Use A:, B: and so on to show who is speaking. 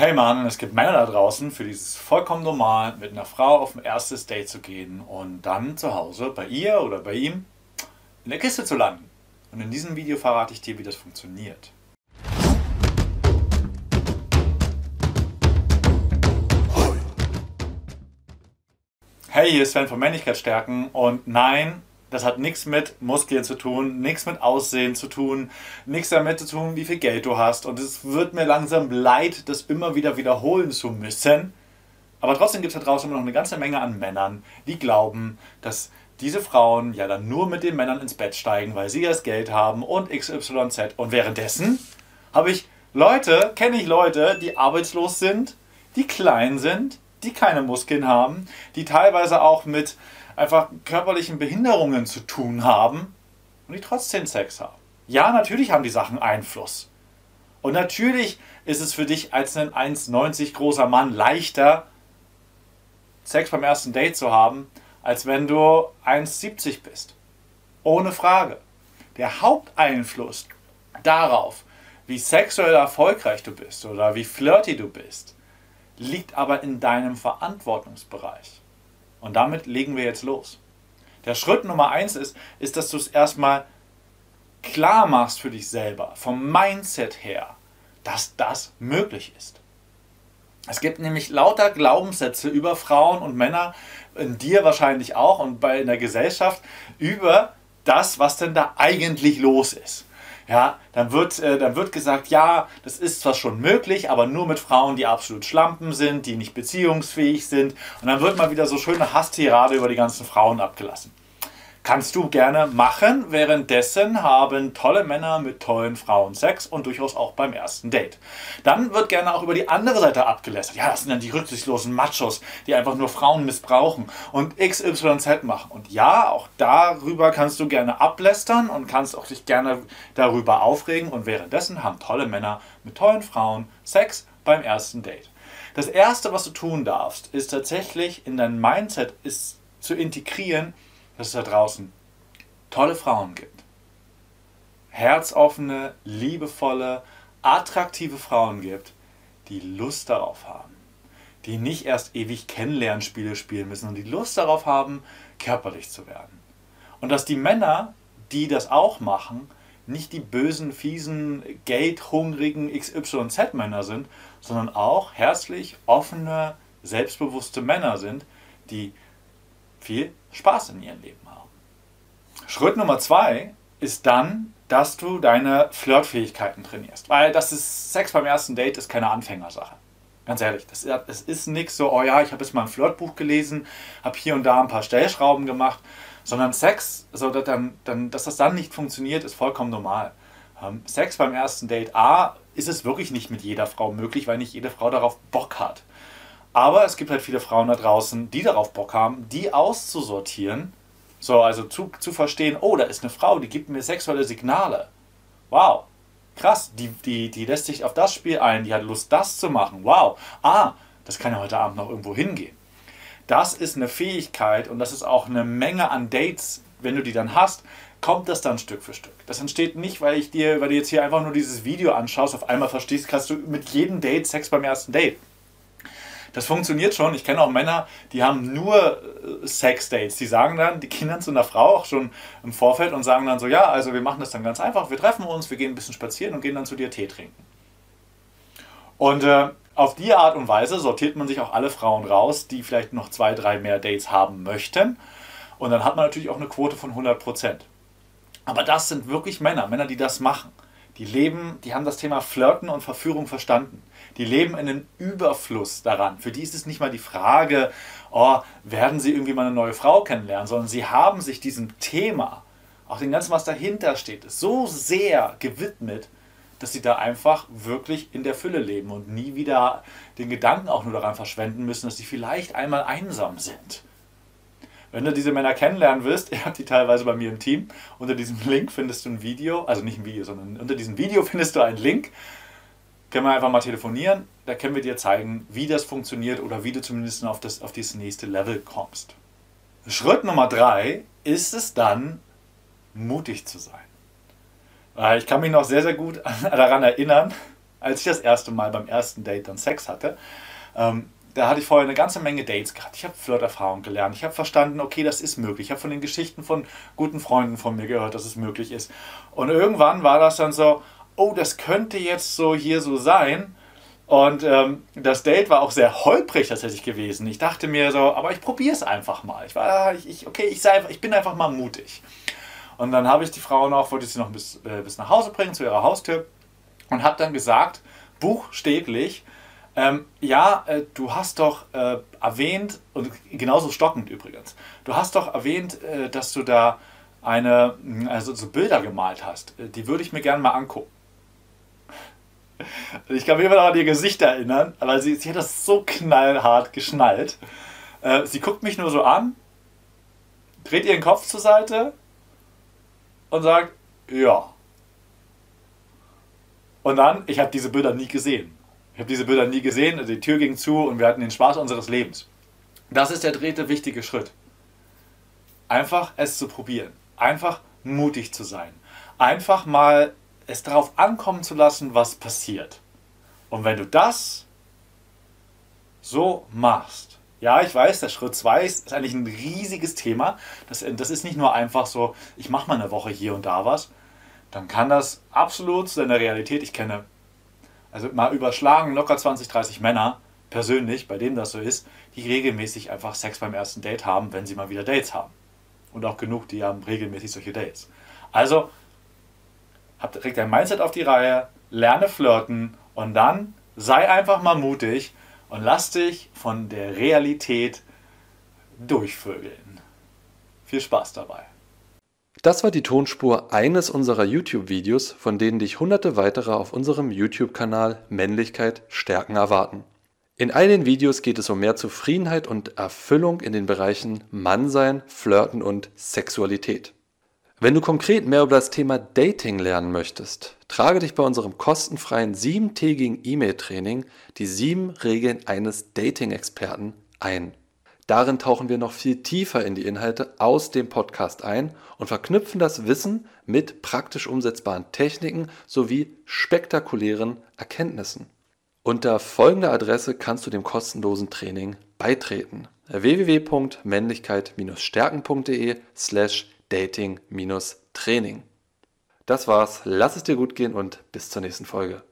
A: Hey Mann, es gibt Männer da draußen, für dieses vollkommen normal, mit einer Frau auf ein erstes Date zu gehen und dann zu Hause bei ihr oder bei ihm in der Kiste zu landen. Und in diesem Video verrate ich dir, wie das funktioniert. Hey, hier ist Sven von Männlichkeitsstärken und nein, das hat nichts mit Muskeln zu tun, nichts mit Aussehen zu tun, nichts damit zu tun, wie viel Geld du hast. Und es wird mir langsam leid, das immer wieder wiederholen zu müssen. Aber trotzdem gibt es da draußen immer noch eine ganze Menge an Männern, die glauben, dass diese Frauen ja dann nur mit den Männern ins Bett steigen, weil sie das Geld haben und XYZ. Und währenddessen habe ich Leute, kenne ich Leute, die arbeitslos sind, die klein sind, die keine Muskeln haben, die teilweise auch mit einfach körperlichen Behinderungen zu tun haben und die trotzdem Sex haben. Ja, natürlich haben die Sachen Einfluss. Und natürlich ist es für dich als ein 1,90 großer Mann leichter, Sex beim ersten Date zu haben, als wenn du 1,70 bist. Ohne Frage. Der Haupteinfluss darauf, wie sexuell erfolgreich du bist oder wie flirty du bist, liegt aber in deinem Verantwortungsbereich. Und damit legen wir jetzt los. Der Schritt Nummer eins ist, ist, dass du es erstmal klar machst für dich selber, vom Mindset her, dass das möglich ist. Es gibt nämlich lauter Glaubenssätze über Frauen und Männer, in dir wahrscheinlich auch und bei in der Gesellschaft, über das, was denn da eigentlich los ist ja, dann wird, äh, dann wird gesagt, ja, das ist zwar schon möglich, aber nur mit Frauen, die absolut Schlampen sind, die nicht beziehungsfähig sind. Und dann wird mal wieder so schöne Hasstirade über die ganzen Frauen abgelassen. Kannst du gerne machen. Währenddessen haben tolle Männer mit tollen Frauen Sex und durchaus auch beim ersten Date. Dann wird gerne auch über die andere Seite abgelästert. Ja, das sind dann die rücksichtslosen Machos, die einfach nur Frauen missbrauchen und XYZ machen. Und ja, auch darüber kannst du gerne ablästern und kannst auch dich gerne darüber aufregen. Und währenddessen haben tolle Männer mit tollen Frauen Sex beim ersten Date. Das erste, was du tun darfst, ist tatsächlich in dein Mindset ist zu integrieren, dass es da draußen tolle Frauen gibt. Herzoffene, liebevolle, attraktive Frauen gibt, die Lust darauf haben. Die nicht erst ewig Kennenlernspiele spielen müssen und die Lust darauf haben, körperlich zu werden. Und dass die Männer, die das auch machen, nicht die bösen, fiesen, geldhungrigen XYZ-Männer sind, sondern auch herzlich offene, selbstbewusste Männer sind, die viel Spaß in ihrem Leben haben. Schritt Nummer zwei ist dann, dass du deine Flirtfähigkeiten trainierst. Weil das ist Sex beim ersten Date ist keine Anfängersache. Ganz ehrlich, das, das ist nichts so, oh ja, ich habe jetzt mal ein Flirtbuch gelesen, habe hier und da ein paar Stellschrauben gemacht, sondern Sex, so dass, dann, dann, dass das dann nicht funktioniert, ist vollkommen normal. Ähm, Sex beim ersten Date, A, ist es wirklich nicht mit jeder Frau möglich, weil nicht jede Frau darauf Bock hat. Aber es gibt halt viele Frauen da draußen, die darauf Bock haben, die auszusortieren. So, also zu, zu verstehen, oh, da ist eine Frau, die gibt mir sexuelle Signale. Wow, krass, die, die, die lässt sich auf das Spiel ein, die hat Lust, das zu machen. Wow, ah, das kann ja heute Abend noch irgendwo hingehen. Das ist eine Fähigkeit und das ist auch eine Menge an Dates, wenn du die dann hast, kommt das dann Stück für Stück. Das entsteht nicht, weil ich dir, weil du jetzt hier einfach nur dieses Video anschaust, auf einmal verstehst, kannst du mit jedem Date Sex beim ersten Date. Das funktioniert schon. Ich kenne auch Männer, die haben nur äh, Sex-Dates. Die sagen dann, die dann zu einer Frau auch schon im Vorfeld und sagen dann so, ja, also wir machen das dann ganz einfach. Wir treffen uns, wir gehen ein bisschen spazieren und gehen dann zu dir Tee trinken. Und äh, auf die Art und Weise sortiert man sich auch alle Frauen raus, die vielleicht noch zwei, drei mehr Dates haben möchten. Und dann hat man natürlich auch eine Quote von 100%. Aber das sind wirklich Männer, Männer, die das machen. Die leben, die haben das Thema Flirten und Verführung verstanden. Die leben in einem Überfluss daran. Für die ist es nicht mal die Frage, oh, werden sie irgendwie mal eine neue Frau kennenlernen, sondern sie haben sich diesem Thema, auch dem Ganzen, was dahinter steht, so sehr gewidmet, dass sie da einfach wirklich in der Fülle leben und nie wieder den Gedanken auch nur daran verschwenden müssen, dass sie vielleicht einmal einsam sind. Wenn du diese Männer kennenlernen willst, ihr habt die teilweise bei mir im Team, unter diesem Link findest du ein Video, also nicht ein Video, sondern unter diesem Video findest du einen Link. Können wir einfach mal telefonieren, da können wir dir zeigen, wie das funktioniert oder wie du zumindest auf, das, auf dieses nächste Level kommst. Schritt Nummer drei ist es dann, mutig zu sein. Ich kann mich noch sehr, sehr gut daran erinnern, als ich das erste Mal beim ersten Date dann Sex hatte, ähm, da hatte ich vorher eine ganze Menge Dates gehabt. Ich habe Flirterfahrung gelernt. Ich habe verstanden, okay, das ist möglich. Ich habe von den Geschichten von guten Freunden von mir gehört, dass es möglich ist. Und irgendwann war das dann so, oh, das könnte jetzt so hier so sein. Und ähm, das Date war auch sehr holprig tatsächlich gewesen. Ich dachte mir so, aber ich probiere es einfach mal. Ich war, ich, ich, okay, ich, sei ich bin einfach mal mutig. Und dann habe ich die Frau noch, wollte sie noch bis, äh, bis nach Hause bringen, zu ihrer Haustür. Und habe dann gesagt, buchstäblich, ähm, ja, äh, du hast doch äh, erwähnt, und genauso stockend übrigens, du hast doch erwähnt, äh, dass du da eine, also so Bilder gemalt hast. Äh, die würde ich mir gerne mal angucken. Ich kann mich immer noch an ihr Gesicht erinnern, aber sie, sie hat das so knallhart geschnallt. Äh, sie guckt mich nur so an, dreht ihren Kopf zur Seite und sagt, ja. Und dann, ich habe diese Bilder nie gesehen. Ich habe diese Bilder nie gesehen, die Tür ging zu und wir hatten den Spaß unseres Lebens. Das ist der dritte wichtige Schritt. Einfach es zu probieren. Einfach mutig zu sein. Einfach mal es darauf ankommen zu lassen, was passiert. Und wenn du das so machst, ja, ich weiß, der Schritt 2 ist eigentlich ein riesiges Thema. Das, das ist nicht nur einfach so, ich mache mal eine Woche hier und da was. Dann kann das absolut zu deiner Realität, ich kenne, also mal überschlagen, locker 20, 30 Männer persönlich, bei denen das so ist, die regelmäßig einfach Sex beim ersten Date haben, wenn sie mal wieder Dates haben. Und auch genug, die haben regelmäßig solche Dates. Also hab, reg dein Mindset auf die Reihe, lerne flirten und dann sei einfach mal mutig und lass dich von der Realität durchvögeln. Viel Spaß dabei.
B: Das war die Tonspur eines unserer YouTube-Videos, von denen dich hunderte weitere auf unserem YouTube-Kanal Männlichkeit stärken erwarten. In all den Videos geht es um mehr Zufriedenheit und Erfüllung in den Bereichen Mannsein, Flirten und Sexualität. Wenn du konkret mehr über das Thema Dating lernen möchtest, trage dich bei unserem kostenfreien siebentägigen E-Mail-Training die sieben Regeln eines Dating-Experten ein. Darin tauchen wir noch viel tiefer in die Inhalte aus dem Podcast ein und verknüpfen das Wissen mit praktisch umsetzbaren Techniken sowie spektakulären Erkenntnissen. Unter folgender Adresse kannst du dem kostenlosen Training beitreten: www.männlichkeit-stärken.de slash Dating-Training. Das war's, lass es dir gut gehen und bis zur nächsten Folge.